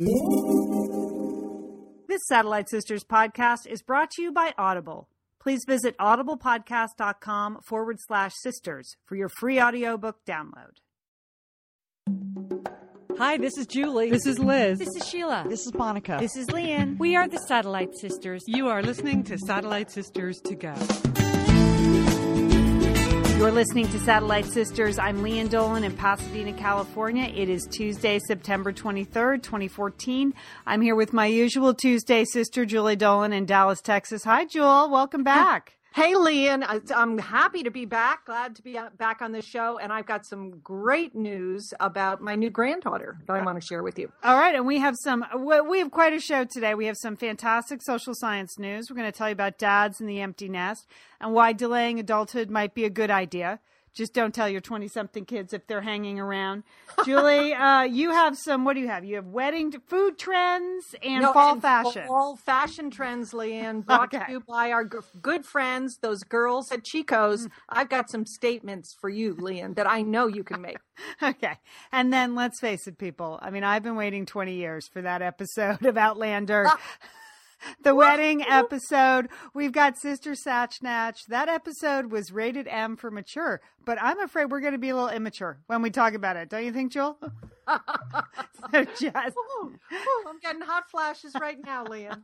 This Satellite Sisters podcast is brought to you by Audible. Please visit audiblepodcast.com forward slash sisters for your free audiobook download. Hi, this is Julie. This is Liz. This is Sheila. This is Monica. This is Lian. We are the Satellite Sisters. You are listening to Satellite Sisters to Go. You're listening to Satellite Sisters. I'm Lian Dolan in Pasadena, California. It is Tuesday, September 23rd, 2014. I'm here with my usual Tuesday sister, Julie Dolan in Dallas, Texas. Hi, Jewel. Welcome back. Hey, I- I'm happy to be back. Glad to be uh, back on the show. And I've got some great news about my new granddaughter that I want to share with you. All right, and we have some. We have quite a show today. We have some fantastic social science news. We're going to tell you about dads and the empty nest and why delaying adulthood might be a good idea. Just don't tell your twenty-something kids if they're hanging around. Julie, uh, you have some. What do you have? You have wedding food trends and No, fall and fashion. Fall fashion trends, Lian, brought Okay. to you by our g- good friends, those girls at Chico's. Mm. I've got some statements for you, Lian, that I know you can make. Okay. And then let's face it, people. I mean, I've been waiting 20 years for that episode of Outlander. the wedding episode. We've got Sister Satchnatch. That episode was rated M for mature, but I'm afraid we're going to be a little immature when we talk about it. Don't you think, Joel? so just Ooh, ooh, I'm getting hot flashes right now, Lian.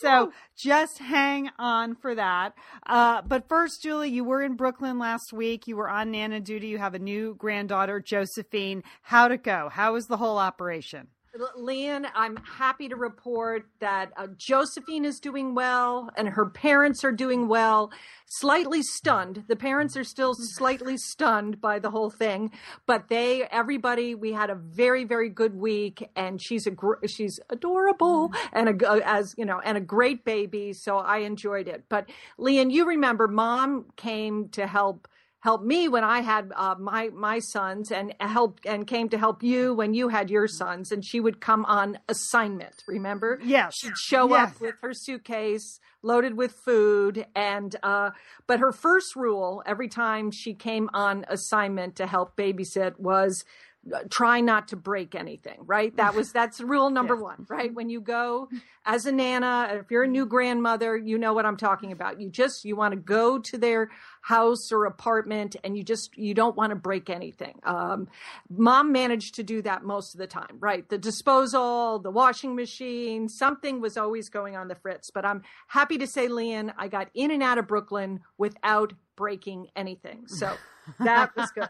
so just hang on for that. Uh, but first, Julie, you were in Brooklyn last week. You were on Nana duty. You have a new granddaughter, Josephine. How'd it go? How was the whole operation? Lian, I'm happy to report that uh, Josephine is doing well and her parents are doing well. Slightly stunned. The parents are still mm. slightly stunned by the whole thing, but they, everybody, we had a very, very good week and she's a, gr- she's adorable mm. and a, g- uh, as, you know, and a great baby. So I enjoyed it. But Lian, you remember mom came to help helped me when I had uh, my my sons, and helped and came to help you when you had your sons. And she would come on assignment. Remember? Yes. She'd show Yes. up with her suitcase loaded with food, and uh, but her first rule every time she came on assignment to help babysit was. Try not to break anything, right? That was that's rule number one, right? When you go as a nana, if you're a new grandmother, you know what I'm talking about. You just you want to go to their house or apartment and you just you don't want to break anything um, mom managed to do that most of the time right the disposal the washing machine something was always going on the fritz but i'm happy to say lian i got in and out of brooklyn without breaking anything so that was good.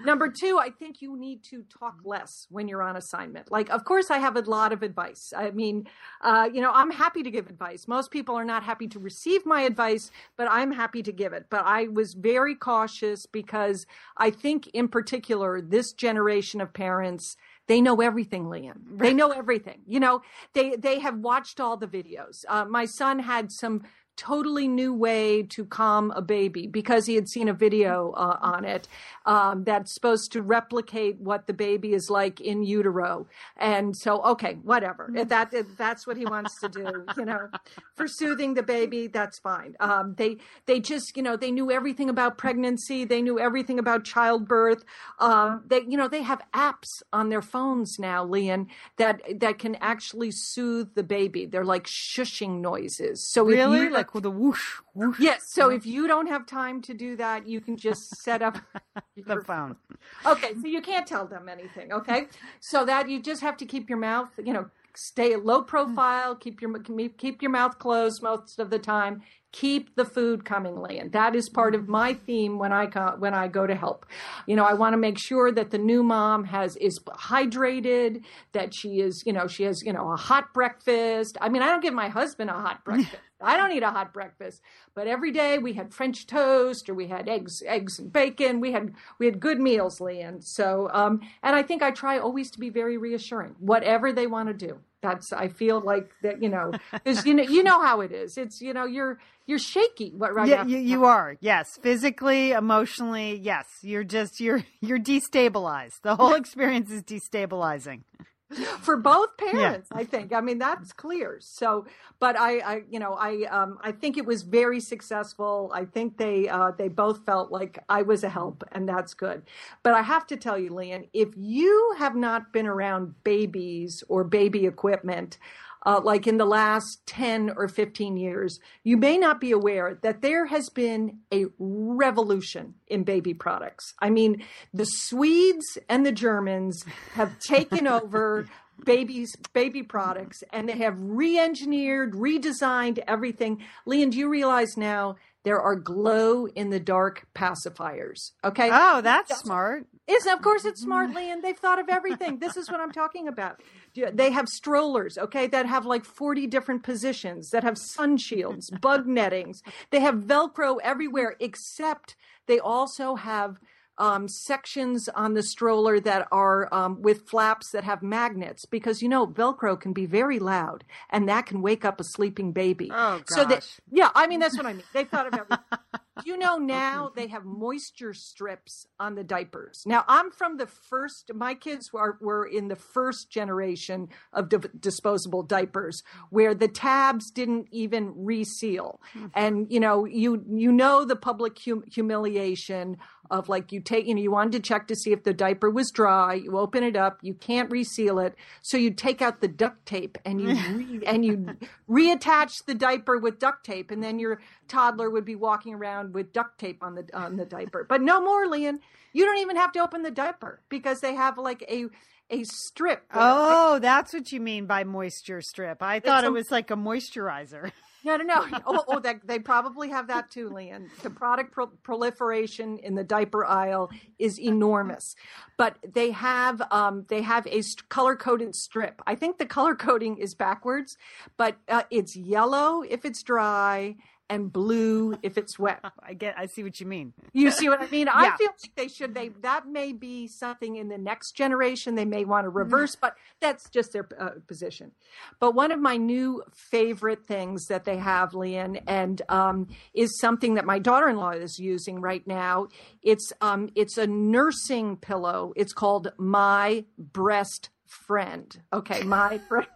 Number two i think you need to talk less when you're on assignment. Like of course i have a lot of advice. I mean uh, you know i'm happy to give advice. Most people are not happy to receive my advice but i'm happy to give it. But i was very cautious because i think in particular this generation of parents they know everything, lian They know everything. You know, they they have watched all the videos. Uh, my son had some totally new way to calm a baby because he had seen a video uh, on it um, that's supposed to replicate what the baby is like in utero. And so, okay, whatever. If that if that's what he wants to do, you know, for soothing the baby, that's fine. Um, they they just you know they knew everything about pregnancy. They knew everything about childbirth. Um, they you know they have apps on their phones now, Lian, that that can actually soothe the baby. They're like shushing noises. So if Really? you With a whoosh, whoosh. Yes. So if you don't have time to do that, you can just set up The phone. Okay, so you can't tell them anything. Okay, so that you just have to keep your mouth, you know, stay low profile, keep your keep your mouth closed most of the time. Keep the food coming, Lian. That is part of my theme when I co- when I go to help. You know, I want to make sure that the new mom has is hydrated, that she is, you know, she has, you know, a hot breakfast. I mean, I don't give my husband a hot breakfast. I don't eat a hot breakfast, but every day we had French toast or we had eggs, eggs and bacon. We had we had good meals, Lian. So, um, and I think I try always to be very reassuring. Whatever they want to do, that's I feel like that. You know, because you know you know how it is. It's you know you're you're shaky. What right? Yeah, you, you are. Yes, physically, emotionally, yes. You're just you're you're destabilized. The whole experience is destabilizing. for both parents i think. I mean that's clear. So but i i you know i um i think it was very successful. I think they uh they both felt like i was a help and that's good. But i have to tell you lian if you have not been around babies or baby equipment uh, like in the last 10 or 15 years, you may not be aware that there has been a revolution in baby products. I mean, the Swedes and the Germans have taken over babies baby products and they have re-engineered redesigned everything lian do you realize now there are glow in the dark pacifiers okay Oh, that's smart. is of course it's mm-hmm. smart, Lian. They've thought of everything. This is what I'm talking about. They have strollers, okay, that have like 40 different positions, that have sun shields, bug nettings. They have Velcro everywhere, except they also have um, sections on the stroller that are um, with flaps that have magnets because you know Velcro can be very loud and that can wake up a sleeping baby. Oh, So that gosh. yeah, I mean that's what I mean. They thought of everything. you know now they have moisture strips on the diapers. Now I'm from the first. My kids were were in the first generation of di- disposable diapers where the tabs didn't even reseal, and you know you you know the public hum- humiliation of like you take you know you wanted to check to see if the diaper was dry. You open it up, you can't reseal it, so you take out the duct tape and you re- and you reattach the diaper with duct tape, and then your toddler would be walking around with duct tape on the on the diaper. But no more, Lian. You don't even have to open the diaper because they have like a a strip. Oh, that's what you mean by moisture strip. I thought it was like a moisturizer. No, no, no. Oh, oh that, they probably have that too, Lian. The product pro- proliferation in the diaper aisle is enormous, but they have um, they have a color coded strip. I think the color coding is backwards, but uh, it's yellow if it's dry and blue if it's wet. I get. I see what you mean. You see what I mean? I feel like they should. They that may be something in the next generation they may want to reverse, but that's just their uh, position. But one of my new favorite things that they have, Lian, and um, is something that my daughter-in-law is using right now. It's um, it's a nursing pillow. It's called My Breast Friend. Okay, my breast.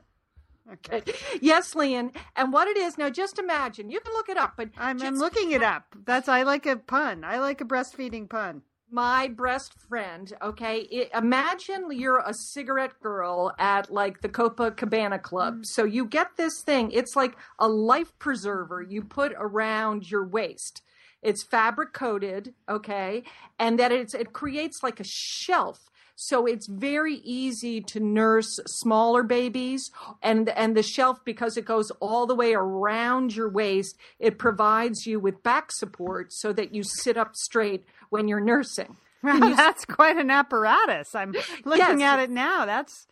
Okay. Yes, Lian. And what it is now, just imagine. You can look it up, but I'm, I'm looking it up. That's. I like a pun. I like a breastfeeding pun. my breast friend okay I- imagine you're a cigarette girl at like the copacabana club mm. so you get this thing it's like a life preserver you put around your waist it's fabric coated okay and that it's it creates like a shelf so it's very easy to nurse smaller babies and and the shelf because it goes all the way around your waist it provides you with back support so that you sit up straight when you're nursing That's quite an apparatus. I'm looking Yes. at it now. That's.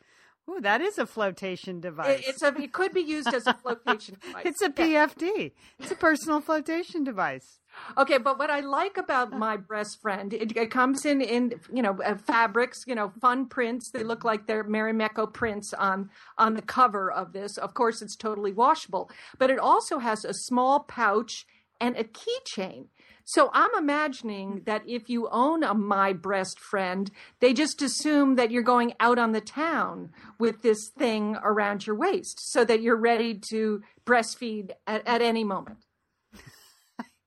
Ooh, that is a flotation device. It, it's a it could be used as a flotation device. It's a. PFD. It's a personal flotation device. Okay, but what I like about my breast friend, it, it comes in in you know uh, fabrics, you know, fun prints. They look like they're Marimekko prints on on the cover of this. Of course, it's totally washable, but it also has a small pouch and a keychain. So I'm imagining that if you own a My Breast Friend, they just assume that you're going out on the town with this thing around your waist, so that you're ready to breastfeed at, at any moment.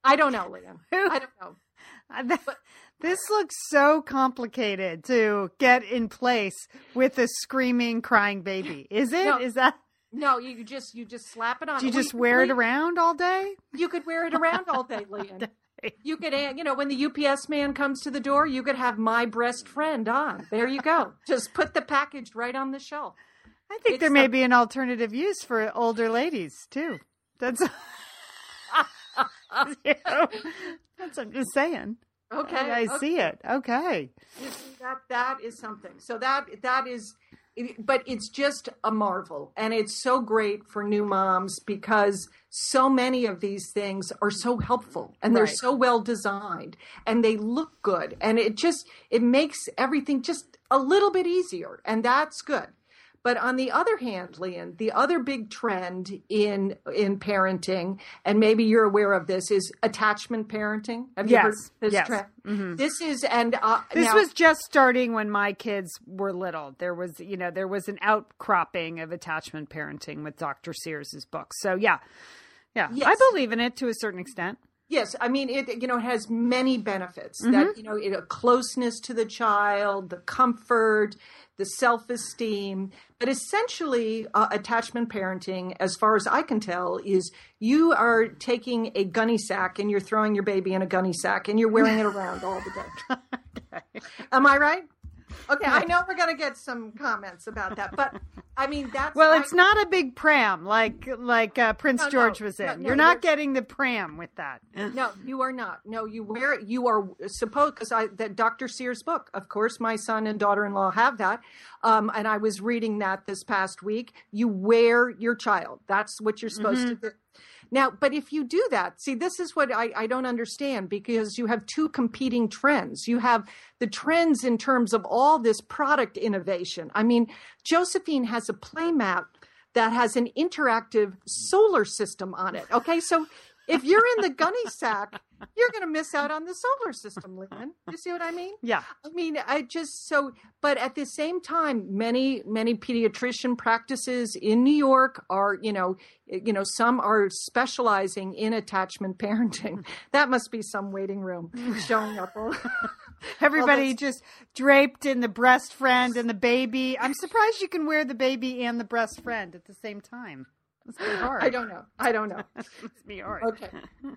I don't know, Lian. I don't know. Uh, th- This looks so complicated to get in place with a screaming, crying baby. Is it? Is No. that? No, you just you just slap it on. Do you Well, just wear it around all day? You could wear it around all day, Lian. You could, uh, you know, when the UPS man comes to the door, you could have my breast friend on. There you go. Just put the package right on the shelf. I think It's there may the- be an alternative use for older ladies too. That's. You know, that's I'm just saying. Okay, I, I see it. Okay. That that is something. So that that is, but it's just a marvel, and it's so great for new moms because so many of these things are so helpful and they're Right. so well designed and they look good, and it just it makes everything just a little bit easier, and that's good. But on the other hand, Lian, the other big trend in in parenting, and maybe you're aware of this, is attachment parenting. Have you Yes, heard this yes. trend? Mhm. This is and uh, This now- was just starting when my kids were little. There was, you know, there was an outcropping of attachment parenting with Dr. Sears's book. So yeah, yeah, Yes. I believe in it to a certain extent. Yes, I mean it. You know, it has many benefits. Mm-hmm. That you know, it, a closeness to the child, the comfort, the self-esteem. But essentially, uh, attachment parenting, as far as I can tell, is you are taking a gunny sack and you're throwing your baby in a gunny sack and you're wearing it around all the day. Am I right? Okay, I know we're going to get some comments about that, but I mean that's Well, I- it's not a big pram like like uh, Prince No, no, George was in. no, no, You're not you're- getting the pram with that. No, you are not. No, you wear it. You are supposed because I that Dr. Sears book. Of course, my son and daughter-in-law have that, um, and I was reading that this past week. You wear your child. That's what you're supposed to do. Now, but if you do that, see, this is what I, I don't understand because you have two competing trends. You have the trends in terms of all this product innovation. I mean, Josephine has a playmat that has an interactive solar system on it. Okay, so if you're in the gunny sack, you're going to miss out on the solar system, Lynn. You see what I mean? Yeah. I mean, I just so, but at the same time, many many pediatrician practices in New York are, you know, eh, you know, some are specializing in attachment parenting. That must be some waiting room showing up. all- Everybody that's- just draped in the breast friend and the baby. I'm surprised you can wear the baby and the breast friend at the same time. Must be hard. I don't know. I don't know. Must be hard. Okay,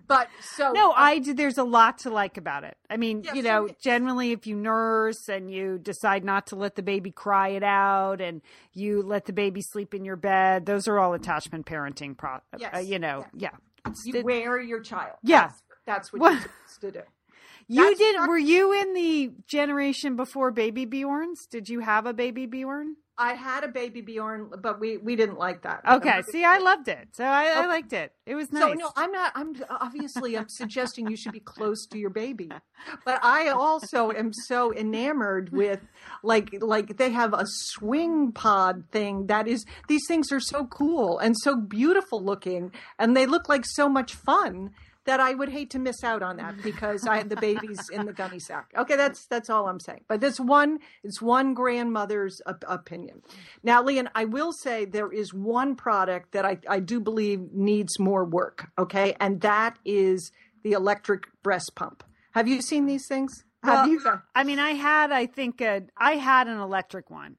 but so No, I do. There's a lot to like about it. I mean, Yes, you know, generally, if you nurse and you decide not to let the baby cry it out, and you let the baby sleep in your bed, those are all attachment parenting. Pro- Yes, uh, you know, yeah. It's- you it- wear your child. Yeah. that's, that's what What- you're supposed to do. you that's did. not- Were you in the generation before baby Bjorns? Did you have a baby Bjorn? I had a baby Bjorn, but we we didn't like that. Okay. See, I loved it, so I, I liked it. It was nice. So no, I'm not. I'm obviously I'm suggesting you should be close to your baby, but I also am so enamored with like like they have a swing pod thing that is these things are so cool and so beautiful looking and they look like so much fun that I would hate to miss out on that because I have the babies in the gunny sack. Okay, that's that's all I'm saying. But this one it's one grandmother's op- opinion. Now, Lian, I will say there is one product that I, I do believe needs more work. Okay, and that is the electric breast pump. Have you seen these things? Well, have you? I mean, I had, I think, a, I had an electric one.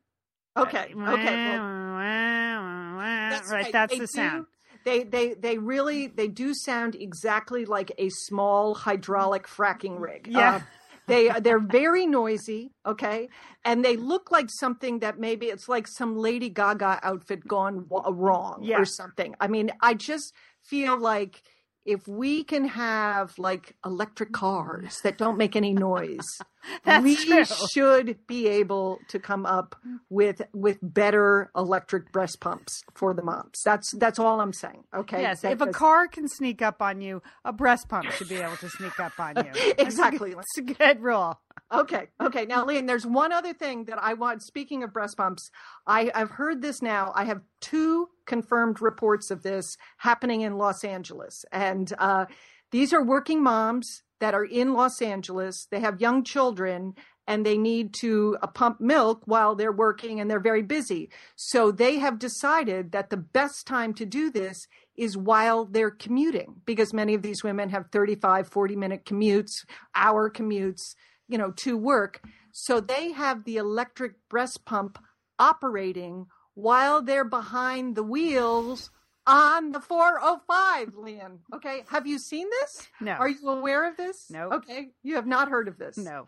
Okay, okay. Well, right, right. that's They the do- sound. They they they really they do sound exactly like a small hydraulic fracking rig. Yeah. Uh, they they're very noisy, okay, and they look like something that maybe it's like some Lady Gaga outfit gone w- wrong Yeah. or something. I mean, I just feel like if we can have like electric cars that don't make any noise, That's we true. should be able to come up with with better electric breast pumps for the moms. That's that's all I'm saying. Okay. Yes, That if a car can sneak up on you, a breast pump should be able to sneak up on you. Exactly. It's a good rule. Okay, okay. Now, Lian, there's one other thing that I want. Speaking of breast pumps, I, I've heard this now. I have two confirmed reports of this happening in Los Angeles, and uh, these are working moms that are in Los Angeles. They have young children. And they need to uh, pump milk while they're working and they're very busy. So they have decided that the best time to do this is while they're commuting because many of these women have 35, 40 minute commutes, hour commutes you know, to work. So they have the electric breast pump operating while they're behind the wheels on the 405, Lian. Okay. Have you seen this? No. Are you aware of this? No. Okay. You have not heard of this. No.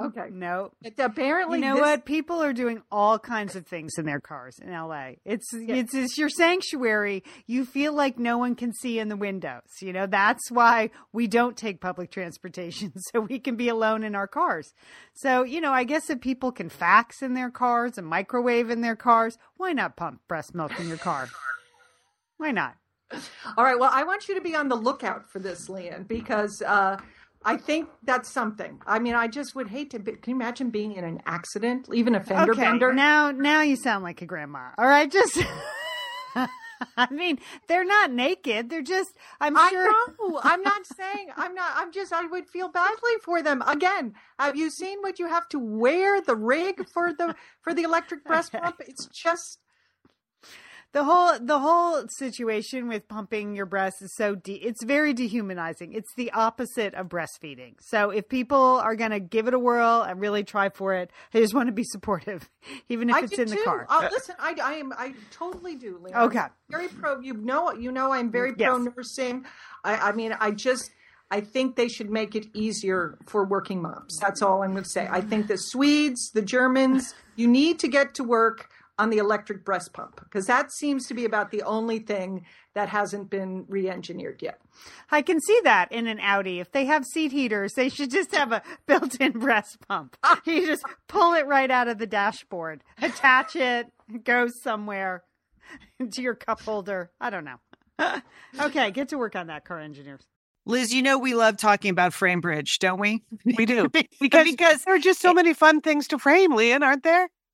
Okay. No. Apparently, You know this- what? People are doing all kinds of things in their cars in LA. It's it's it's your sanctuary. You feel like no one can see in the windows. You know, that's why we don't take public transportation so we can be alone in our cars. So, you know, I guess if people can fax in their cars and microwave in their cars, why not pump breast milk in your car? Why not? All right. Well, I want you to be on the lookout for this, Lian, because uh, I think that's something. I mean, I just would hate to. Be, can you imagine being in an accident, even a fender okay, bender? now now you sound like a grandma. All right, just. I mean, they're not naked. They're just. I'm I sure. know. I'm not saying. I'm not. I'm just. I would feel badly for them. Again, have you seen what you have to wear? The rig for the for the electric breast pump. It's just. The whole the whole situation with pumping your breast is so de- it's very dehumanizing it's the opposite of breastfeeding so if people are going to give it a whirl and really try for it i just want to be supportive even if I it's in the too. car Uh, listen, I, I am. I totally do. Lian. Okay. I'm very pro. You know. You know. I'm very Yes. pro nursing. I, I mean, I just. I think they should make it easier for working moms. That's all I'm going to say. I think the Swedes, the Germans, you need to get to work on the electric breast pump because that seems to be about the only thing that hasn't been re-engineered yet. i can see that in an audi if they have seat heaters they should just have a built-in breast pump ah. you just pull it right out of the dashboard attach it it goes somewhere into your cup holder i don't know okay get to work on that car engineers Liz, you know we love talking about FrameBridge, don't we? We do. because, Because there are just so many fun things to frame, Lian, aren't there?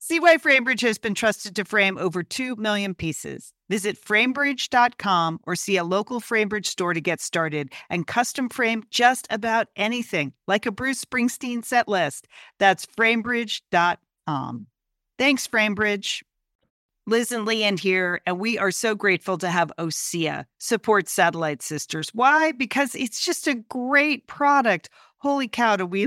See why FrameBridge has been trusted to frame over 2 million pieces. Visit framebridge.com or see a local FrameBridge store to get started and custom frame just about anything, like a Bruce Springsteen set list. That's framebridge.com. Thanks, FrameBridge. Liz and Lian here, and we are so grateful to have OSEA support Satellite Sisters. Why? Because it's just a great product. Holy cow, do we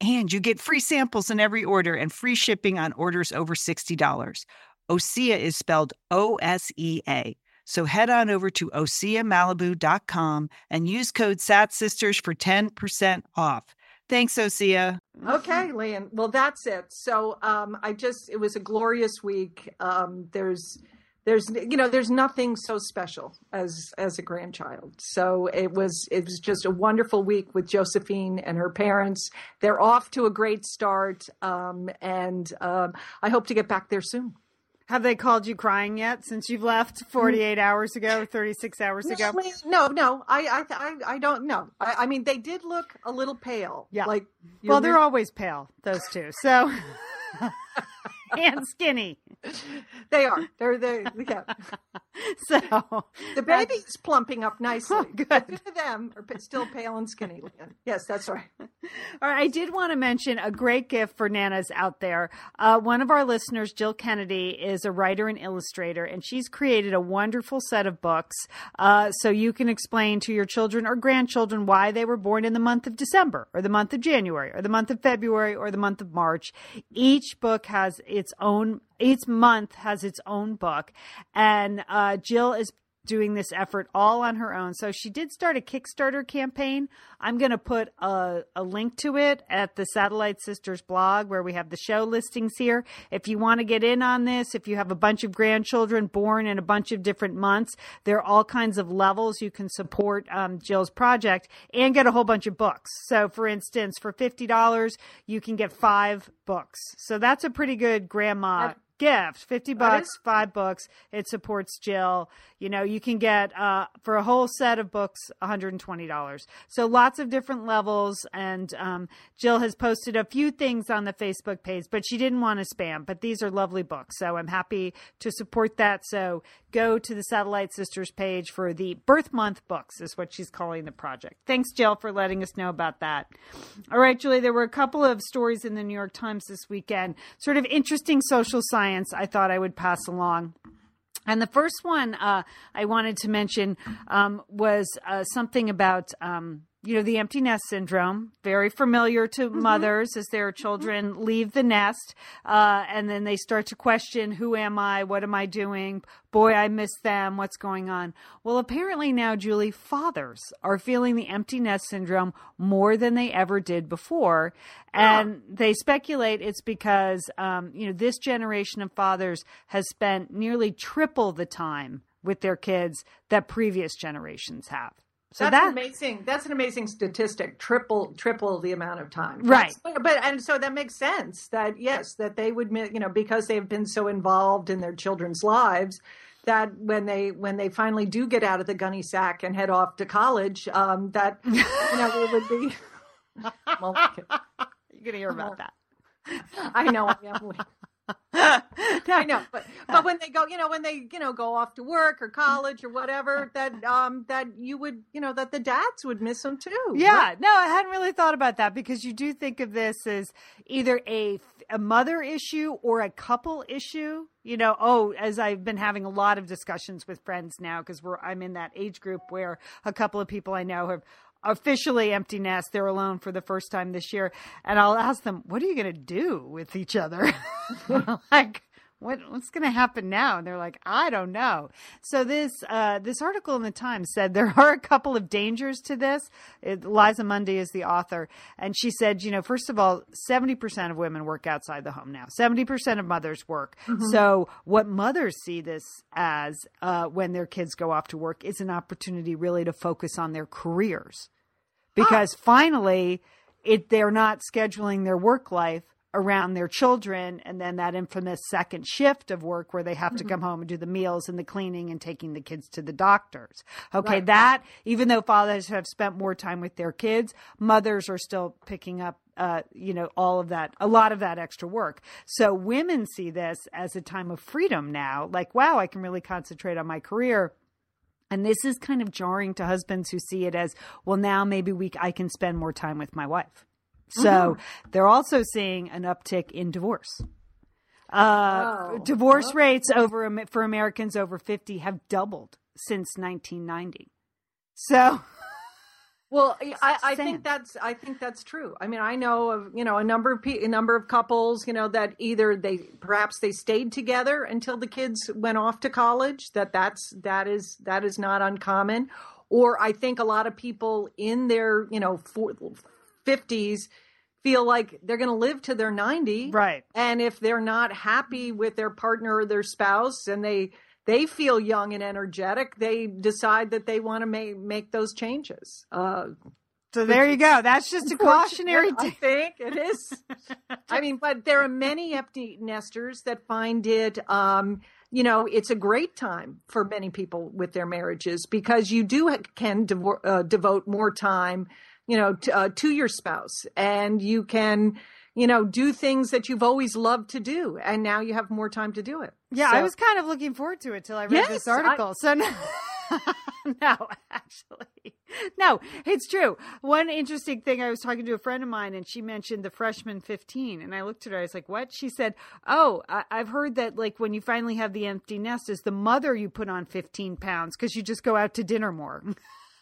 And you get free samples in every order and free shipping on orders over $60. Osea is spelled O S E A. So head on over to OseaMalibu.com and use code SATSisters for 10% off. Thanks, Osea. Okay, Lian. Well, that's it. So um, I just, it was a glorious week. Um, there's, there's you know there's nothing so special as as a grandchild. So it was it was just a wonderful week with josephine and her parents. They're off to a great start um, and um, i hope to get back there soon. Have they called you crying yet since you've left 48 hours ago 36 hours ago? no no. I i i, don't know. I, I mean they did look a little pale. Yeah. Like well they're always pale those two. So and skinny. They are. They're they yeah. So the baby's plumping up nicely. Oh, good. of them are still pale and skinny. Yes, that's right. All right. I did want to mention a great gift for nanas out there. Uh, one of our listeners, Jill Kennedy, is a writer and illustrator, and she's created a wonderful set of books uh, so you can explain to your children or grandchildren why they were born in the month of December or the month of January or the month of February or the month of March. Each book has its own each month has its own book. And uh, jill is doing this effort all on her own. So she did start a Kickstarter campaign. I'm going to put a, a, link to it at the Satellite Sisters blog where we have the show listings here. If you want to get in on this, if you have a bunch of grandchildren born in a bunch of different months, there are all kinds of levels you can support um, Jill's project and get a whole bunch of books. So, for instance, for $50, you can get five books. So that's a pretty good grandma gift 50 bucks five books it supports jill. You know you can get uh, for a whole set of books $120 so lots of different levels and um, jill has posted a few things on the facebook page but she didn't want to spam but these are lovely books so i'm happy to support that. So go to the satellite sisters page for the birth month books is what she's calling the project. Thanks jill for letting us know about that. All right julie there were a couple of stories in the new york times this weekend. Sort of interesting social science science I thought I would pass along. And the first one uh, I wanted to mention um, was uh, something about um, you know, the empty nest syndrome, very familiar to mm-hmm. mothers as their children leave the nest. Uh, and then they start to question, who am I? What am I doing? Boy, I miss them. What's going on? Well, apparently now, Julie, fathers are feeling the empty nest syndrome more than they ever did before. And yeah. they speculate it's because, um, you know, this generation of fathers has spent nearly triple the time with their kids that previous generations have. So that's that, amazing. That's an amazing statistic. Triple, triple the amount of time. Right. That's, but and so that makes sense. That yes, that they would, you know, because they've been so involved in their children's lives, that when they when they finally do get out of the gunny sack and head off to college, um, that you know it would be. well, You're gonna hear about that. I know. I am. I know, but but when they go, you know, when they you know go off to work or college or whatever, that um that you would you know that the dads would miss them too. Yeah, right? no, I hadn't really thought about that because you do think of this as either a a mother issue or a couple issue. You know, oh, as I've been having a lot of discussions with friends now because we're I'm in that age group where a couple of people I know have officially empty nest. They're alone for the first time this year. And I'll ask them, what are you going to do with each other? like, what, what's going to happen now? And they're like, I don't know. So this uh, this article in the Times said there are a couple of dangers to this. It, Liza Mundy is the author, and she said, you know, first of all, seventy percent of women work outside the home now. Seventy percent of mothers work. Mm-hmm. So what mothers see this as uh, when their kids go off to work is an opportunity really to focus on their careers because finally it they're not scheduling their work life around their children and then that infamous second shift of work where they have to come home and do the meals and the cleaning and taking the kids to the doctors. Okay, Right. that even though fathers have spent more time with their kids, mothers are still picking up uh, you know, all of that, a lot of that extra work. So women see this as a time of freedom now. Like, wow, I can really concentrate on my career. And this is kind of jarring to husbands who see it as, well, now maybe we I can spend more time with my wife. So they're also seeing an uptick in divorce. Uh, Oh, divorce rates over for Americans over 50 have doubled since 1990. So, Well, I, I think that's I think that's true. I mean, I know of you know a number of pe- a number of couples you know that either they perhaps they stayed together until the kids went off to college. That that's that is that is not uncommon. Or I think a lot of people in their you know fifties feel like they're going to live to their ninety, right. and if they're not happy with their partner or their spouse and they they feel young and energetic they decide that they want to make make those changes uh So there you go. That's just a cautionary I think it is. I mean, but there are many empty nesters that find it, um, you know, it's a great time for many people with their marriages because you do can devo- uh, devote more time, you know, to, uh, to your spouse, and you can, you know, do things that you've always loved to do, and now you have more time to do it. Yeah, I was kind of looking forward to it till I read Yes, this I- article. So no, no, actually, no, it's true. One interesting thing, I was talking to a friend of mine, and she mentioned the freshman fifteen, and I looked at her. I was like, "What?" She said, "Oh, I- I've heard that like when you finally have the empty nest, is the mother you put on fifteen pounds because you just go out to dinner more."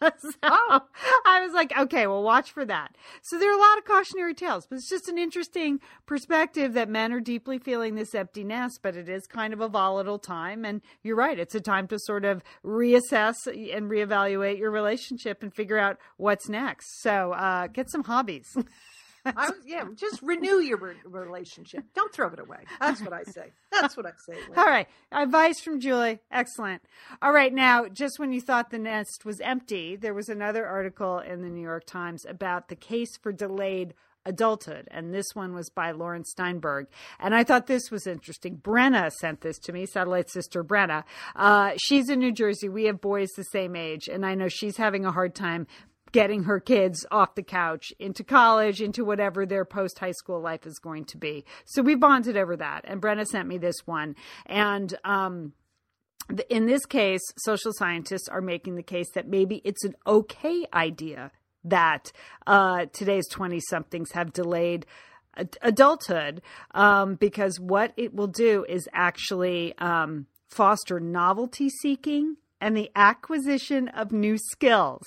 so I was like, okay, well, watch for that. So there are a lot of cautionary tales, but it's just an interesting perspective that men are deeply feeling this empty nest, but it is kind of a volatile time. And you're right, it's a time to sort of reassess and reevaluate your relationship and figure out what's next. So uh, get some hobbies. I was, yeah, just renew your re- relationship. Don't throw it away. That's what I say. That's what I say. All right. Advice from Julie. Excellent. All right. Now, just when you thought the nest was empty, there was another article in the New York Times about the case for delayed adulthood. And this one was by Laurence Steinberg. And I thought this was interesting. Brenna sent this to me, satellite sister Brenna. Uh, she's in New Jersey. We have boys the same age. And I know she's having a hard time getting her kids off the couch into college, into whatever their post high school life is going to be. So we bonded over that. And Brenna sent me this one. And, um, in this case, social scientists are making the case that maybe it's an okay idea that uh, today's 20 somethings have delayed adulthood um, because what it will do is actually um, foster novelty seeking and the acquisition of new skills.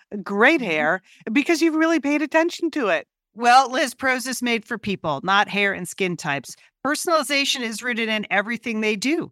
great mm-hmm. hair because you've really paid attention to it. Well, Liz, Prose is made for people, not hair and skin types. Personalization is rooted in everything they do,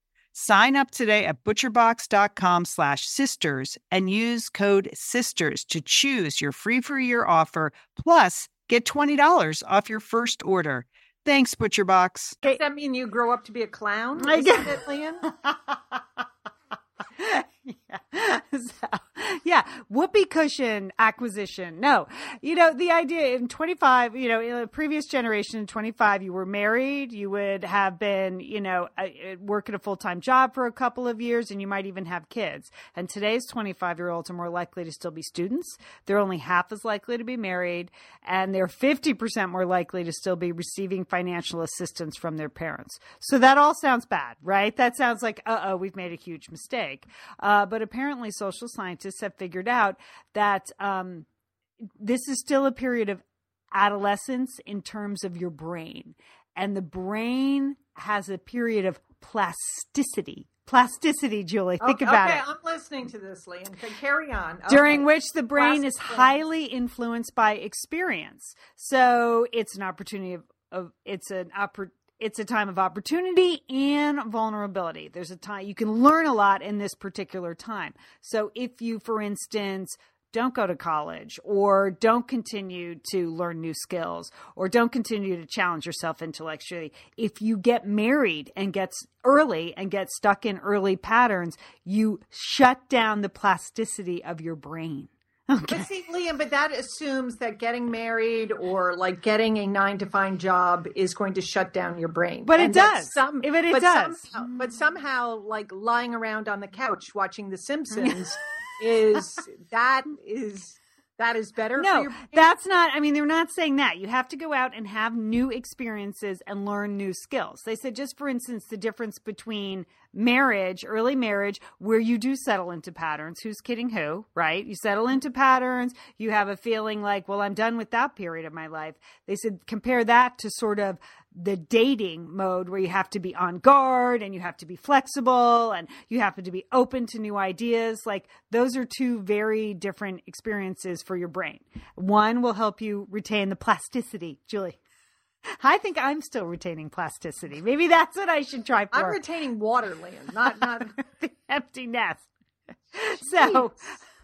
Sign up today at butcherbox.com slash sisters and use code sisters to choose your free for year offer plus get $20 off your first order. Thanks, ButcherBox. Does that mean you grow up to be a clown? I guess- it, yeah. Yeah. Whoopee cushion acquisition. No. You know, the idea in 25, you know, in the previous generation in 25, you were married, you would have been, you know, uh, uh, working a full time job for a couple of years, and you might even have kids. And today's 25 year olds are more likely to still be students. They're only half as likely to be married, and they're 50% more likely to still be receiving financial assistance from their parents. So that all sounds bad, right? That sounds like, uh oh, we've made a huge mistake. Uh, but apparently, social scientists have figured out that um, this is still a period of adolescence in terms of your brain. And the brain has a period of plasticity. Plasticity, Julie. Think okay, about okay, it Okay, I'm listening to this, Lee, Okay, carry on. during which the brain is highly influenced by experience. So it's an opportunity of, of it's an oppor- it's a time of opportunity and vulnerability. There's a time you can learn a lot in this particular time. So if you, for instance, don't go to college or don't continue to learn new skills or don't continue to challenge yourself intellectually. If you get married and gets early and get stuck in early patterns, you shut down the plasticity of your brain. Okay. But see, Lian, but that assumes that getting married or like getting a nine to five job is going to shut down your brain. But it And that does. Some, But it but does. Somehow, but somehow, like lying around on the couch watching The Simpsons is that is that is better. for No, your brain? that's not. I mean, they're not saying that. You have to go out and have new experiences and learn new skills. They said, just for instance, the difference between marriage, early marriage, where you do settle into patterns. Who's kidding who, right? You settle into patterns. You have a feeling like, well, I'm done with that period of my life. They said, compare that to sort of the dating mode where you have to be on guard and you have to be flexible and you have to be open to new ideas. Like those are two very different experiences for your brain. One will help you retain the plasticity, Julie. I think I'm still retaining plasticity. Maybe that's what I should try for I'm retaining water, Lian, not not. the empty nest. So,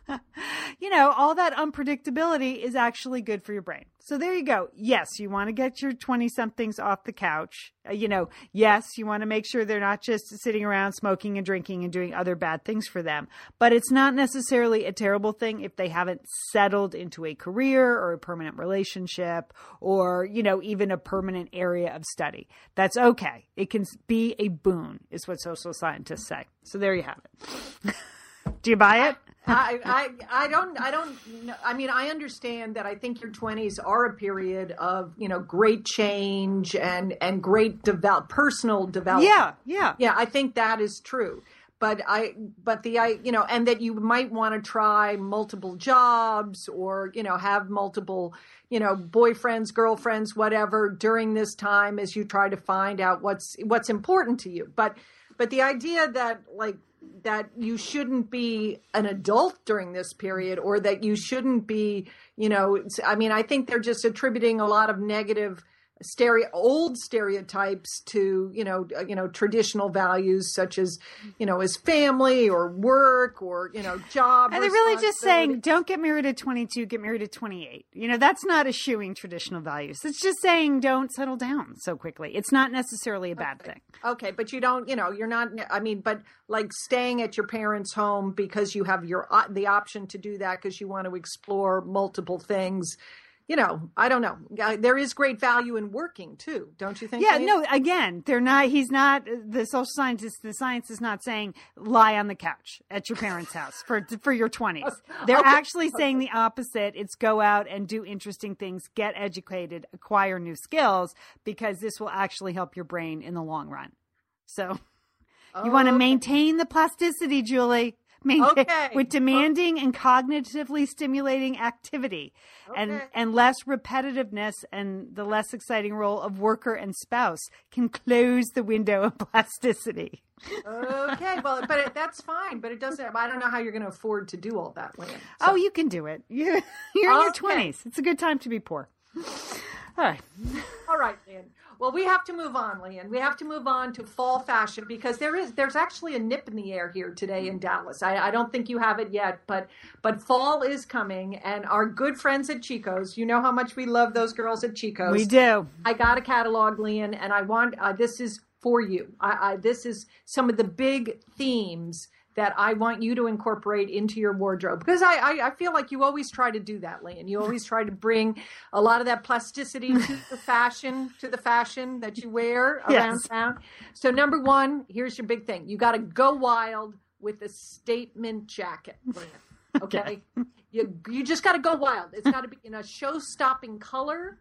you know, all that unpredictability is actually good for your brain. So there you go. Yes, you want to get your 20 somethings off the couch. Uh, you know, yes, you want to make sure they're not just sitting around smoking and drinking and doing other bad things for them. But it's not necessarily a terrible thing if they haven't settled into a career or a permanent relationship or, you know, even a permanent area of study. That's okay. It can be a boon, is what social scientists say. So there you have it. Do you buy it? I, I I don't I don't I mean I understand that I think your 20s are a period of you know great change and and great develop personal development. Yeah, yeah. Yeah, I think that is true. But I but the I you know and that you might want to try multiple jobs or you know have multiple you know boyfriends, girlfriends, whatever during this time as you try to find out what's what's important to you. But but the idea that like that you shouldn't be an adult during this period or that you shouldn't be you know i mean i think they're just attributing a lot of negative stereo old stereotypes to you know uh, you know traditional values such as you know as family or work or you know job and they're really just saying don't get married at 22 get married at 28 you know that's not eschewing traditional values. It's just saying don't settle down so quickly. It's not necessarily a bad okay. thing. Okay but you don't you know you're not i mean but like staying at your parents home because you have your uh, the option to do that because you want to explore multiple things you know, I don't know. There is great value in working too, don't you think? Yeah, no, again, they're not, he's not, the social scientist, the science is not saying lie on the couch at your parents' house for, for your 20s. They're okay. actually saying the opposite. It's go out and do interesting things, get educated, acquire new skills, because this will actually help your brain in the long run. So you want to maintain the plasticity, Julie. Maintain, okay. with demanding okay. and cognitively stimulating activity okay. and and less repetitiveness and the less exciting role of worker and spouse can close the window of plasticity okay well but it, that's fine but it doesn't i don't know how you're going to afford to do all that Lynn, so. oh you can do it you're, you're in your 20s it's a good time to be poor all right all right Lynn. Well, we have to move on, Lian. We have to move on to fall fashion because there is there's actually a nip in the air here today in Dallas. I, I don't think you have it yet, but but fall is coming, and our good friends at Chico's. You know how much we love those girls at Chico's. We do. I got a catalog, Lian, and I want uh, this is for you. I, I, this is some of the big themes that I want you to incorporate into your wardrobe because I, I, I, feel like you always try to do that, Lian. You always try to bring a lot of that plasticity to the fashion, to the fashion that you wear around yes. town. So number one, here's your big thing. You got to go wild with a statement jacket. Okay. you, you just got to go wild. It's got to be in a show stopping color,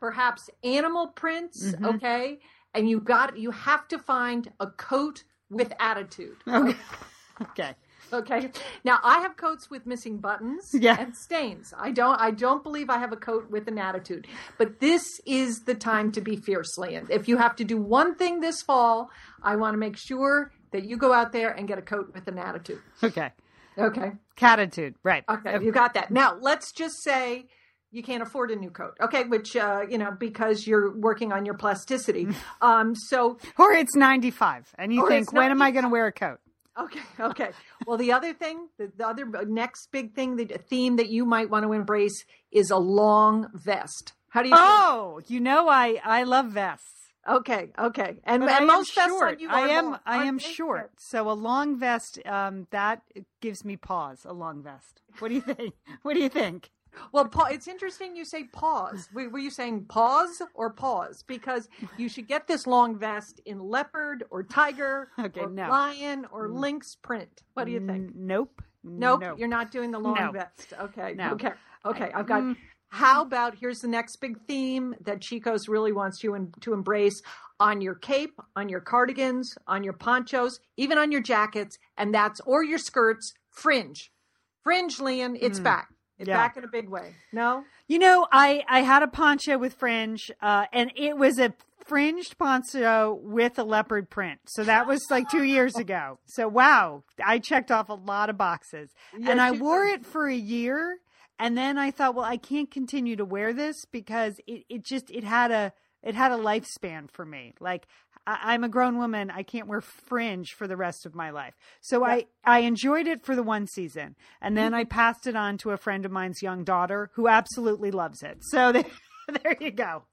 perhaps animal prints. Mm-hmm. Okay. And you got, you have to find a coat with attitude. Okay. Okay. Okay. Now I have coats with missing buttons yeah. and stains. I don't I don't believe I have a coat with an attitude. But this is the time to be fierce, Lian. If you have to do one thing this fall, I want to make sure that you go out there and get a coat with an attitude. Okay. Okay. Catitude. Right. Okay. You got that. Now let's just say you can't afford a new coat. Okay, which uh, you know because you're working on your plasticity. Um, so or it's 95 and you think when am I going to wear a coat? Okay, okay. Well, the other thing, the, the other next big thing, the theme that you might want to embrace is a long vest. How do you? Oh, you know, I I love vests. Okay, okay, and, and most vests short. you I am long, I am short, so a long vest um, that gives me pause. A long vest. What do you think? what do you think? Well, it's interesting you say pause. Were you saying pause or pause? Because you should get this long vest in leopard or tiger okay, or no. lion or mm. lynx print. What do you think? Nope. Nope. nope. You're not doing the long no. vest. Okay. No. Okay. Okay. I've got. Mm. How about here's the next big theme that Chico's really wants you in, to embrace on your cape, on your cardigans, on your ponchos, even on your jackets, and that's or your skirts, fringe. Fringe, Lian, it's mm. back. It's yeah. back in a big way. No? You know, I, I had a poncho with fringe, uh, and it was a fringed poncho with a leopard print. So that was like two years ago. So wow, I checked off a lot of boxes. Yes, and I wore did. it for a year. And then I thought, well, I can't continue to wear this because it, it just it had a it had a lifespan for me. Like I, am a grown woman. I can't wear fringe for the rest of my life. So yeah. I, I enjoyed it for the one season. And then. I passed it on to a friend of mine's young daughter who absolutely loves it. So there, there you go.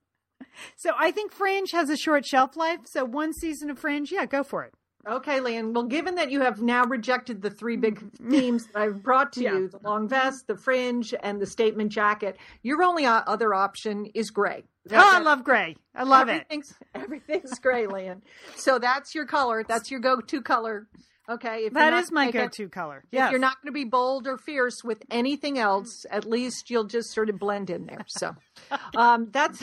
So I think Fringe has a short shelf life. So one season of Fringe, yeah, go for it. Okay, Lian. Well, given that you have now rejected the three big themes that I've brought to yeah. you the long vest, the fringe, and the statement jacket your only other option is gray. Oh, I love gray. I love everything's, it. Everything's gray, Lian. So that's your color. That's your go to color. Okay. If that is my go to color. Yeah. If you're not going to be bold or fierce with anything else, at least you'll just sort of blend in there. So um, that's.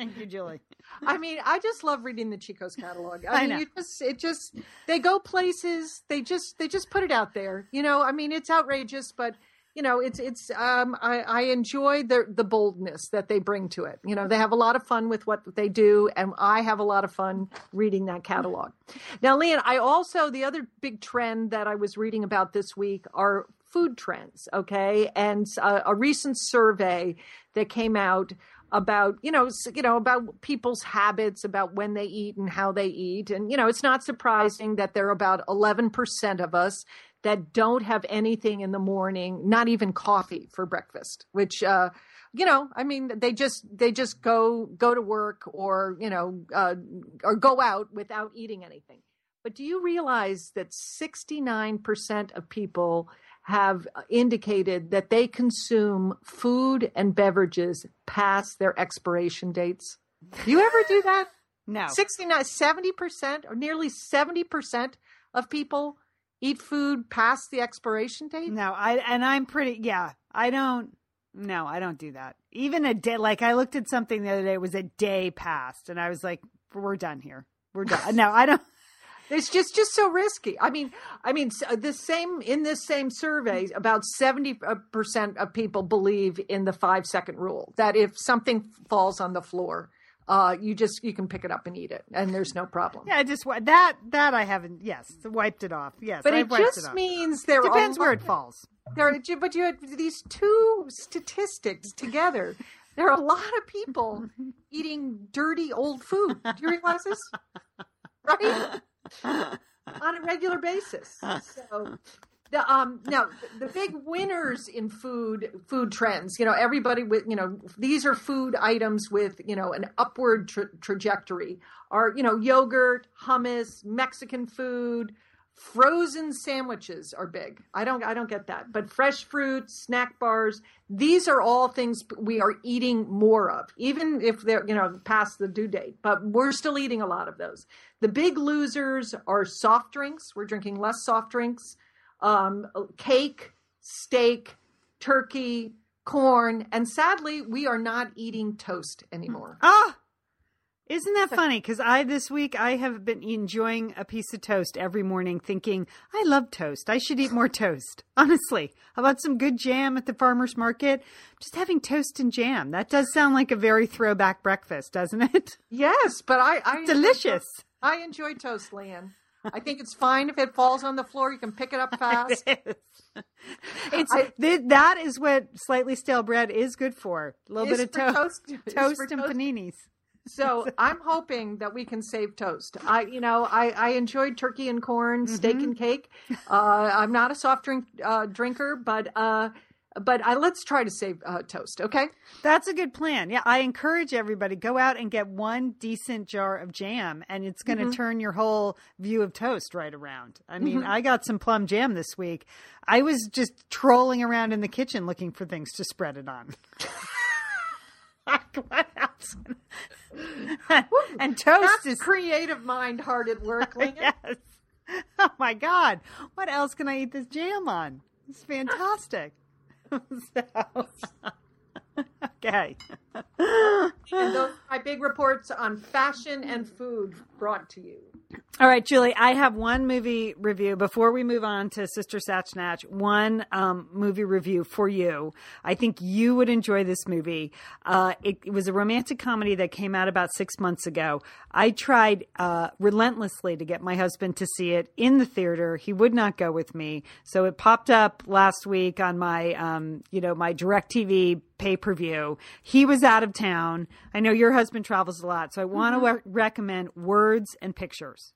Thank you, Julie. I mean, I just love reading the Chico's catalog. I, I mean, know. you just it just they go places. They just they just put it out there. You know, I mean, it's outrageous, but you know, it's it's um I, I enjoy the the boldness that they bring to it. You know, they have a lot of fun with what they do, and I have a lot of fun reading that catalog. Now, Lian, I also the other big trend that I was reading about this week are food trends. Okay, and uh, a recent survey that came out about you know you know about people's habits about when they eat and how they eat. And you know it's not surprising that there are about 11% of us that don't have anything in the morning not even coffee for breakfast which uh you know i mean they just they just go go to work or you know uh, or go out without eating anything. But do you realize that 69% of people have indicated that they consume food and beverages past their expiration dates. Do you ever do that? No. 69, 70% or nearly 70% of people eat food past the expiration date? No, I and I'm pretty yeah, I don't no, I don't do that. Even a day like I looked at something the other day it was a day past and I was like we're done here. We're done. no, I don't it's just just so risky. I mean, I mean, the same in this same survey, about seventy percent of people believe in the five second rule that if something falls on the floor, uh, you just you can pick it up and eat it, and there's no problem. Yeah, just that that I haven't. Yes, wiped it off. Yes, but I've it just it means there depends where it falls. There, but you had these two statistics together. There are a lot of people eating dirty old food. Do you realize this? Right? On a regular basis. So the um now the big winners in food food trends you know everybody with you know these are food items with you know an upward tra- trajectory are you know yogurt hummus mexican food frozen sandwiches are big. I don't i don't get that. But fresh fruit snack bars these are all things we are eating more of even if they're you know past the due date. But we're still eating a lot of those. The big losers are soft drinks. We're drinking less soft drinks. Um, cake steak turkey corn. And sadly we are not eating toast anymore. Ah isn't that funny? Because I this week I have been enjoying a piece of toast every morning, thinking I love toast. I should eat more toast. Honestly, how about some good jam at the farmers market? Just having toast and jam. That does sound like a very throwback breakfast, doesn't it? Yes, but I, I delicious. I enjoy toast, Lian. I think it's fine if it falls on the floor. You can pick it up fast. it is. It's I, th- that is what slightly stale bread is good for. A little bit of to- toast, toast and toast. paninis so I'm hoping that we can save toast. I, you know, I, I enjoyed turkey and corn, mm-hmm. steak and cake. Uh, I'm not a soft drink uh, drinker, but uh, but I, let's try to save uh, toast. Okay, that's a good plan. Yeah, I encourage everybody go out and get one decent jar of jam, and it's going to mm-hmm. turn your whole view of toast right around. I mean, mm-hmm. I got some plum jam this week. I was just trolling around in the kitchen looking for things to spread it on. what else? and toast That's is creative mind hard at work. yes. Oh my God. What else can I eat this jam on? It's fantastic. so, okay. And those my big reports on fashion and food brought to you. All right, Julie, I have one movie review before we move on to Sister Sassenach. One um, movie review for you. I think you would enjoy this movie. Uh, it, it, was a romantic comedy that came out about six months ago. I tried uh, relentlessly to get my husband to see it in the theater. He would not go with me, so it popped up last week on my, um, you know, my Directv pay per view. He was is out of town. I know your husband travels a lot, so I want to Mm-hmm. re- recommend Words and Pictures.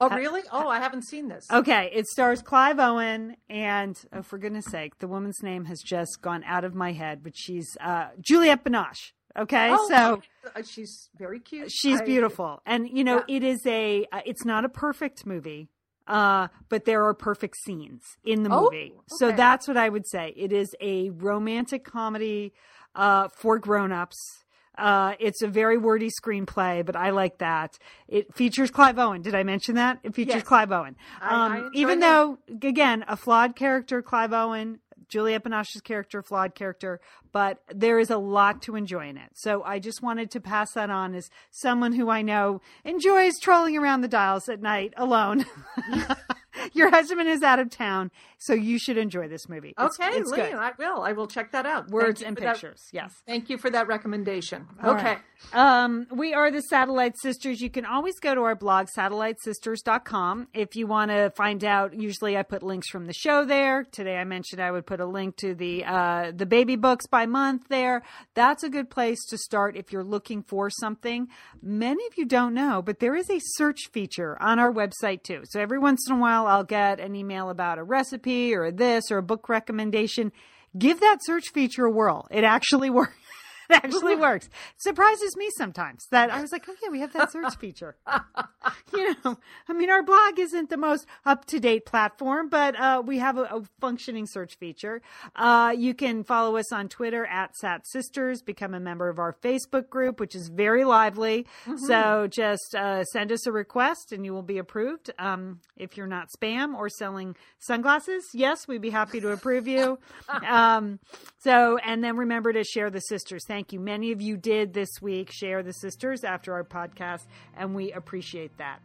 Oh, really? Oh, I haven't seen this. Okay, it stars Clive Owen, and oh, for goodness sake, the woman's name has just gone out of my head, but she's uh, Juliette Binoche. Okay, Oh, so uh, she's very cute. she's I- beautiful, and you know Yeah. it is a. Uh, it's not a perfect movie, uh, but there are perfect scenes in the Oh, movie. So that's what I would say. It is a romantic comedy uh, for grown-ups. Uh, it's a very wordy screenplay, but I like that. It features Clive Owen. Did I mention that? It features Yes. Clive Owen. I- I Um, even that. though, again, a flawed character, Clive Owen, Juliette Binoche's character, flawed character, but there is a lot to enjoy in it. So I just wanted to pass that on as someone who I know enjoys trolling around the dials at night alone. Your husband is out of town, so you should enjoy this movie. It's- Okay, it's, good. I will. I will check that out. Words and for that- pictures. Yes. Thank you for that recommendation. All okay. right. Um, we are the Satellite Sisters. You can always go to our blog, satellitesisters.com. If you want to find out, usually I put links from the show there. Today I mentioned I would put a link to the, uh, the baby books by month there. That's a good place to start if you're looking for something. Many of you don't know, but there is a search feature on our website too. So every once in a while I'll get an email about a recipe or this or a book recommendation. Give that search feature a whirl. It actually works. It actually works. Surprises me sometimes that I was like, oh yeah, we have that search feature. you know, I mean, our blog isn't the most up to date platform, but uh, we have a, a functioning search feature. Uh, you can follow us on Twitter at Sat Sisters, become a member of our Facebook group, which is very lively. So just uh, send us a request and you will be approved. Um, if you're not spam or selling sunglasses, yes, we'd be happy to approve you. Um, so, and then remember to share the sisters. Thank you. Many of you did this week share the sisters after our podcast, and we appreciate that.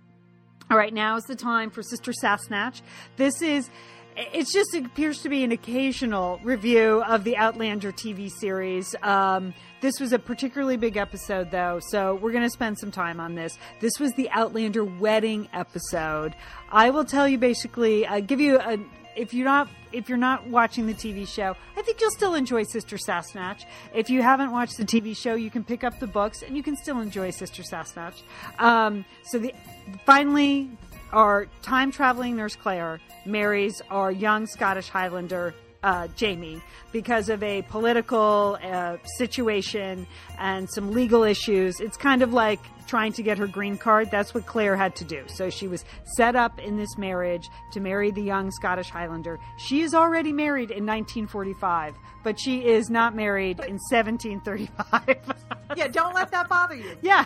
All right, now is the time for Sister Sassenach. This is it just appears to be an occasional review of the Outlander TV series. Um, this was a particularly big episode, though, so we're going to spend some time on this. This was the Outlander wedding episode. I will tell you basically, uh, give you a if you're not if you're not watching the TV show, I think you'll still enjoy Sister Sassenach. If you haven't watched the TV show, you can pick up the books and you can still enjoy Sister Sassenach. Um, so the finally, our time traveling nurse Claire marries our young Scottish Highlander uh, Jamie because of a political uh, situation and some legal issues. It's kind of like trying to get her green card. That's what Claire had to do. So she was set up in this marriage to marry the young Scottish Highlander. She is already married in 1945, but she is not married in 1735. Yeah, don't let that bother you. yeah.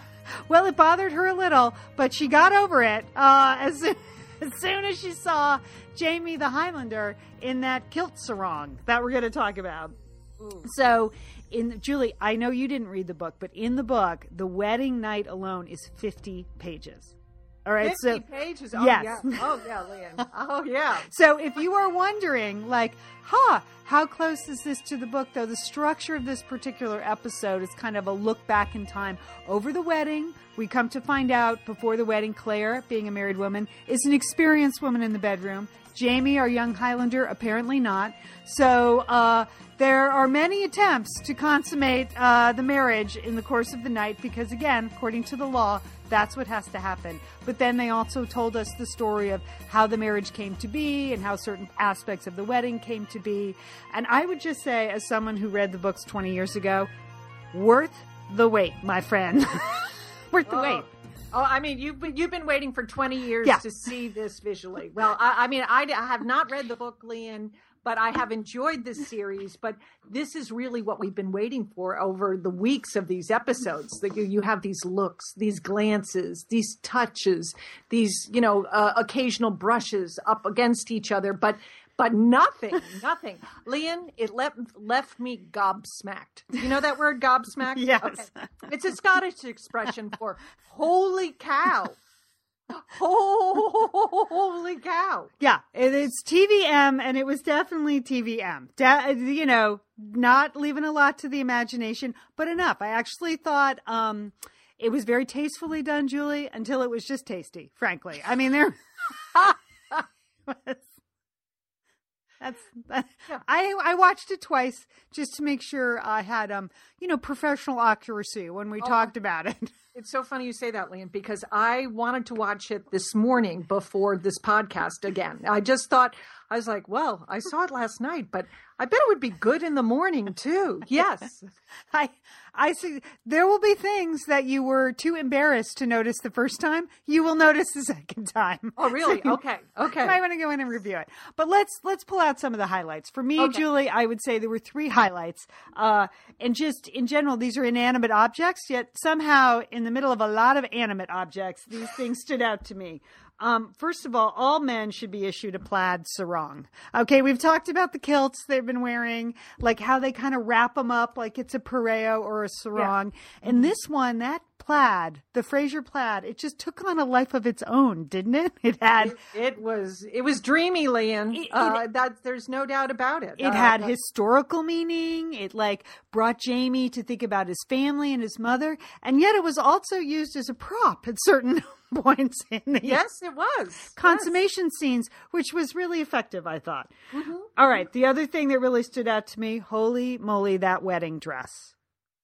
Well, it bothered her a little, but she got over it uh, as, soon, as soon as she saw Jamie the Highlander in that kilt sarong that we're going to talk about. So, in Julie, I know you didn't read the book, but in the book, the wedding night alone is 50 pages. All right, 50 so pages. Oh, Yes. yeah. Oh, yeah, Lian. Oh, yeah. so if you are wondering, like, huh, how close is this to the book, though? The structure of this particular episode is kind of a look back in time over the wedding. We come to find out before the wedding, Claire, being a married woman, is an experienced woman in the bedroom. Jamie, our young Highlander, apparently not. So uh, there are many attempts to consummate uh, the marriage in the course of the night because, again, according to the law, that's what has to happen. But then they also told us the story of how the marriage came to be and how certain aspects of the wedding came to be. And I would just say, as someone who read the books 20 years ago, worth the wait, my friend. worth the oh. wait. Oh, I mean, you've been, you've been waiting for 20 years Yeah. to see this visually. Well, I, I mean, I, I have not read the book, Lian, but I have enjoyed this series. But this is really what we've been waiting for over the weeks of these episodes. That you, you have these looks, these glances, these touches, these, you know, uh, occasional brushes up against each other. But but nothing, nothing. Lian, it left left me gobsmacked. You know that word gobsmacked? Yes. It's a Scottish expression for holy cow. Holy cow. Yeah, it, it's TVM, and it was definitely TVM. De- you know, not leaving a lot to the imagination, but enough. I actually thought um, it was very tastefully done, Julie, until it was just tasty. Frankly, I mean, there. That's that, I I watched it twice just to make sure I had um you know professional accuracy when we Oh. talked about it. It's so funny you say that, Lian, because I wanted to watch it this morning before this podcast again. I just thought, I was like, well, I saw it last night, but I bet it would be good in the morning too. Yes. I I see there will be things that you were too embarrassed to notice the first time. You will notice the second time. Oh, really? So Okay. Okay. might want to go in and review it. But let's let's pull out some of the highlights. For me, Okay. Julie, I would say there were three highlights. Uh, and just in general, these are inanimate objects, yet somehow in the middle of a lot of animate objects, these things stood out to me. Um, first of all, all men should be issued a plaid sarong. Okay, we've talked about the kilts they've been wearing, like how they kind of wrap them up like it's a pareo or a sarong. And this one, that plaid, the Fraser plaid, it just took on a life of its own, didn't it? It had It, it was it was dreamy. It- it- uh, that there's no doubt about it. it Uh, had uh, historical meaning. It like brought Jamie to think about his family and his mother, and yet it was also used as a prop at certain points in the Yes, it was consummation scenes, which was really effective, I thought. Mm-hmm. All right, the other thing that really stood out to me, holy moly, that wedding dress.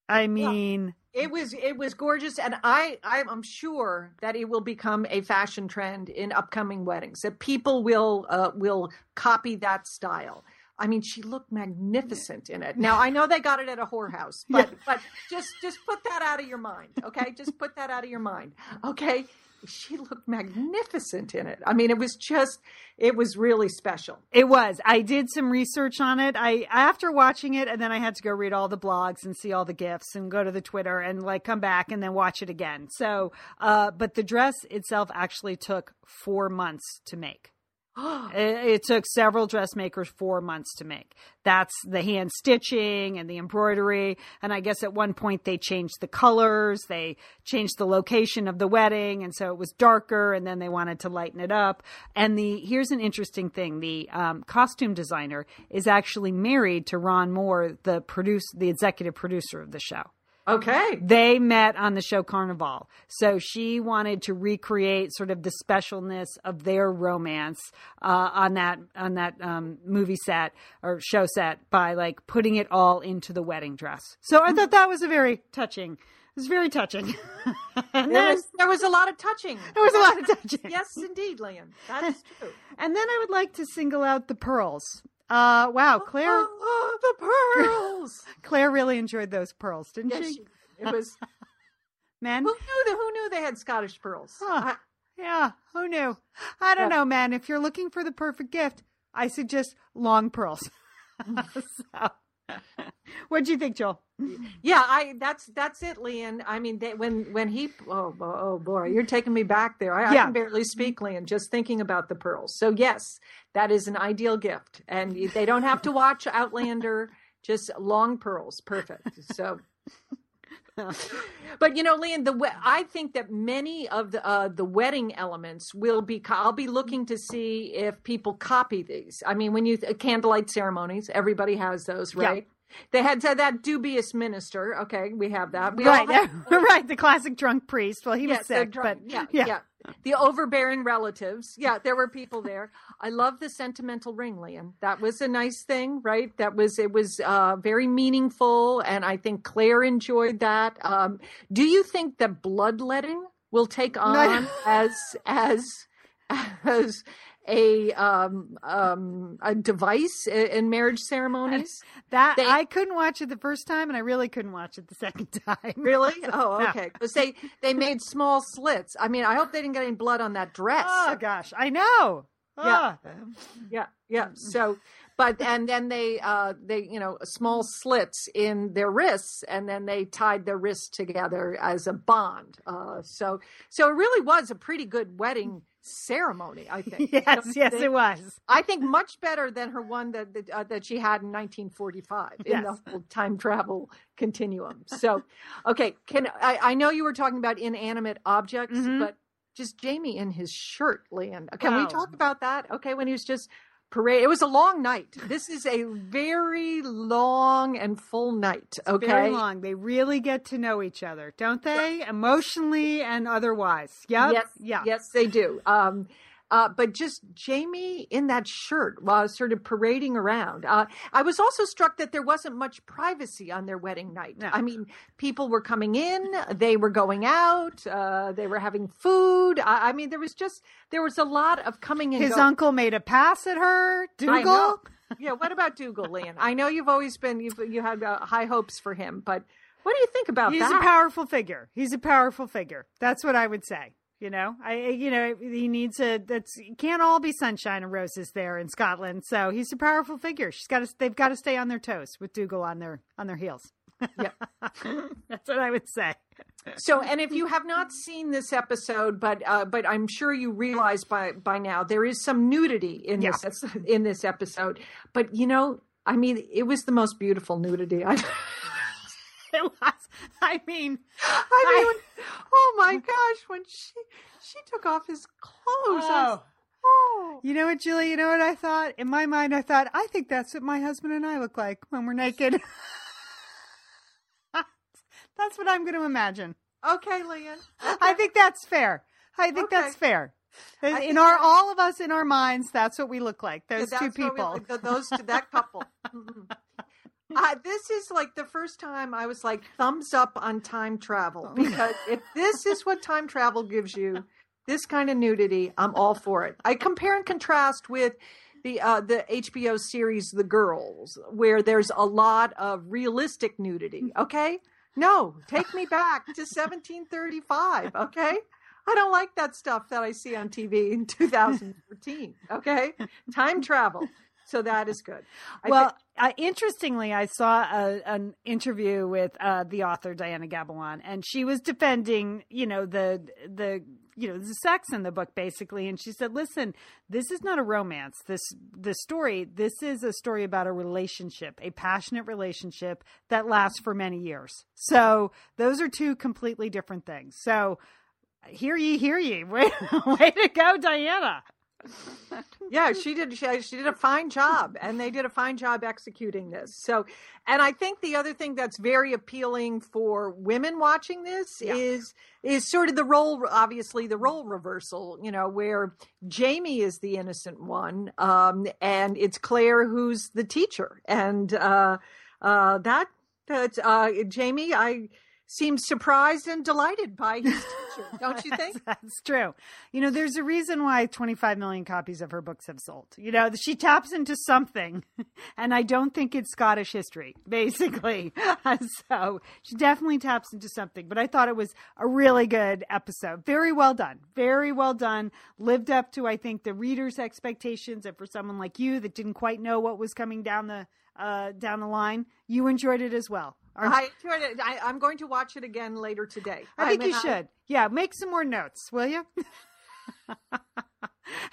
I mean, It was it was gorgeous, and I I'm sure that it will become a fashion trend in upcoming weddings. That people will uh, will copy that style. I mean, she looked magnificent in it. Now I know they got it at a whorehouse, but but just just put that out of your mind, okay? Just put that out of your mind, okay? She looked magnificent in it. I mean, it was just it was really special. It was. I did some research on it. I after watching it, and then I had to go read all the blogs and see all the gifs and go to the Twitter and like come back and then watch it again. So, uh, but the dress itself actually took four months to make. It, it took several dressmakers four months to make. That's the hand stitching and the embroidery. And I guess at one point they changed the colors, they changed the location of the wedding, and so it was darker. And then they wanted to lighten it up. And the here's an interesting thing: the um, costume designer is actually married to Ron Moore, the produce, the executive producer of the show Okay. they met on the show Carnival. So she wanted to recreate sort of the specialness of their romance uh, on that on that um, movie set or show set by like putting it all into the wedding dress. So I thought that was a very touching. It was very touching. and There then was there was a lot of touching. there was a lot of touching. Yes, indeed, Lian. That is true. And then I would like to single out the pearls. Uh, wow, Claire. Oh, the pearls. Claire really enjoyed those pearls, didn't yes, she? she- it was. Men. Who knew that? Who knew they had Scottish pearls? Huh. Yeah, who knew? I don't Yeah. know, man. If you're looking for the perfect gift, I suggest long pearls. so, what'd you think, Joel? Yeah, I. That's that's it, Lian. I mean, they, when when he. Oh, bo- oh boy, you're taking me back there. I, I can barely speak, Lian. Just thinking about the pearls. So yes, that is an ideal gift, and they don't have to watch Outlander. Just long pearls, perfect. So. But you know, Lian, the we- I think that many of the uh, the wedding elements will be. co- I'll be looking to see if people copy these. I mean, when you uh, candlelight ceremonies, everybody has those, Yeah. They had said that dubious minister. Okay, we have that. We right, have- right. The classic drunk priest. Well, he was Yes, they're sick, drunk. but yeah, yeah. yeah, The overbearing relatives. Yeah, there were people there. I love the sentimental ring, Lian. That was a nice thing, right? That was it was uh, very meaningful, and I think Claire enjoyed that. Um, do you think that bloodletting will take on as as as a um, um, a device in marriage ceremonies? That They- I couldn't watch it the first time, and I really couldn't watch it the second time. Really? Oh, okay. Because they they made small slits. I mean, I hope they didn't get any blood on that dress. Oh gosh, I know. Yeah. Ah. Yeah, yeah. So, but and then they uh they you know small slits in their wrists, and then they tied their wrists together as a bond. Uh, so so it really was a pretty good wedding ceremony. I think. Yes, yes, it was. I think much better than her one that that, uh, that she had in 1945 in the whole time travel continuum. So, okay, can I, I know you were talking about inanimate objects, Mhm. but just Jamie in his shirt, Lian. Can we Wow. talk about that? Okay, when he was just parade. It was a long night. This is a very long and full night. Okay, Very long. They really get to know each other, don't they? Emotionally and otherwise. Yep. Yes, Yeah. yes, they do. Um, Uh, but just Jamie in that shirt while sort of parading around. Uh, I was also struck that there wasn't much privacy on their wedding night. No. I mean, people were coming in, they were going out, uh, they were having food. I, I mean, there was just there was a lot of coming and His going. uncle made a pass at her. Dougal. yeah, what about Dougal, Lian? I know you've always been you've you had uh, high hopes for him, but what do you think about He's that? a powerful figure. He's a powerful figure. That's what I would say. You know, I you know he needs a. That's it can't all be sunshine and roses there in Scotland. So he's a powerful figure. She's got to. They've got to stay on their toes with Dougal on their on their heels. Yeah. that's what I would say. So, and if you have not seen this episode, but uh, but I'm sure you realize by by now there is some nudity in Yeah. this in this episode. But you know, I mean, it was the most beautiful nudity. I, It was. I mean, I mean, oh my gosh, when she she took off his clothes, I oh. oh, You know what, Julie? You know what I thought? In my mind, I thought, I think that's what my husband and I look like when we're naked. that's what I'm going to imagine. okay, Lian. I think that's fair. I think Okay. that's fair. In think our that- all of us in our minds, that's what we look like. Those That's two we- people. th- those that couple. Mm-hmm. Uh, this is like the first time I was like thumbs up on time travel because if this is what time travel gives you, this kind of nudity, I'm all for it. I compare and contrast with the uh, the HBO series The Girls, where there's a lot of realistic nudity. Okay, no, take me back to 1735. Okay. I don't like that stuff that I see on TV in 2014. Okay, time travel, so that is good. I well, uh, interestingly, I saw a, an interview with uh, the author Diana Gabaldon, and she was defending, you know, the the you know the sex in the book basically, and she said, "Listen, this is not a romance. This the story. This is a story about a relationship, a passionate relationship that lasts for many years. So those are two completely different things. So." Hear ye, hear ye! Way, way to go, Diana. Yeah, she did. She, she did a fine job, and they did a fine job executing this. So, and I think the other thing that's very appealing for women watching this Yeah. is is sort of the role, obviously the role reversal. You know, where Jamie is the innocent one, um, and it's Claire who's the teacher, and uh, uh, that that uh, Jamie, I seems surprised and delighted by his teacher. Don't you think? That's true. You know, there's a reason why 25 million copies of her books have sold. You know, she taps into something, and I don't think it's Scottish history, basically. so she definitely taps into something. But I thought it was a really good episode. Very well done. Very well done. Lived up to, I think, the reader's expectations. And for someone like you that didn't quite know what was coming down the uh, down the line, you enjoyed it as well. I enjoyed it. I, I'm going to watch it again later today. I think mean, you should. Yeah, make some more notes, will you?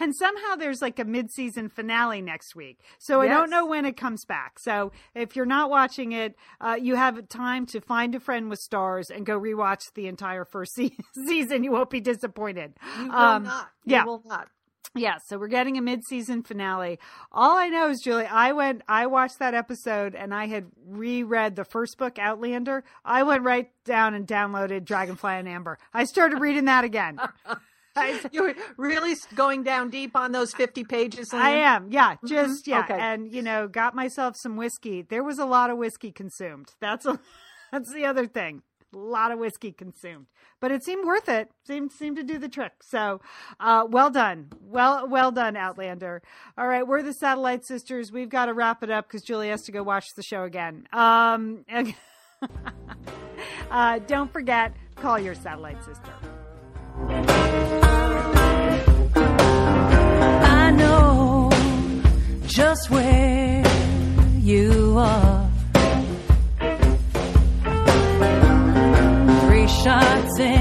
and somehow there's like a mid-season finale next week, so I don't know when it comes back. So if you're not watching it, uh, you have time to find a friend with Starz and go rewatch the entire first se- season. You won't be disappointed. You will Um, not. yeah. You will not. Yeah, so we're getting a mid-season finale. All I know is, Julie, I went, I watched that episode, and I had reread the first book, Outlander. I went right down and downloaded Dragonfly in Amber. I started reading that again. I, You're really going down deep on those 50 pages. I am, yeah, mm-hmm. just yeah, Okay. and you know, got myself some whiskey. There was a lot of whiskey consumed. That's a, that's the other thing. A lot of whiskey consumed, but it seemed worth it. Seemed seemed to do the trick. So, uh, well done, well well done, Outlander. All right, we're the Satellite Sisters. We've got to wrap it up because Julie has to go watch the show again. Um, uh, don't forget, call your satellite sister. I know just where you are. Shots in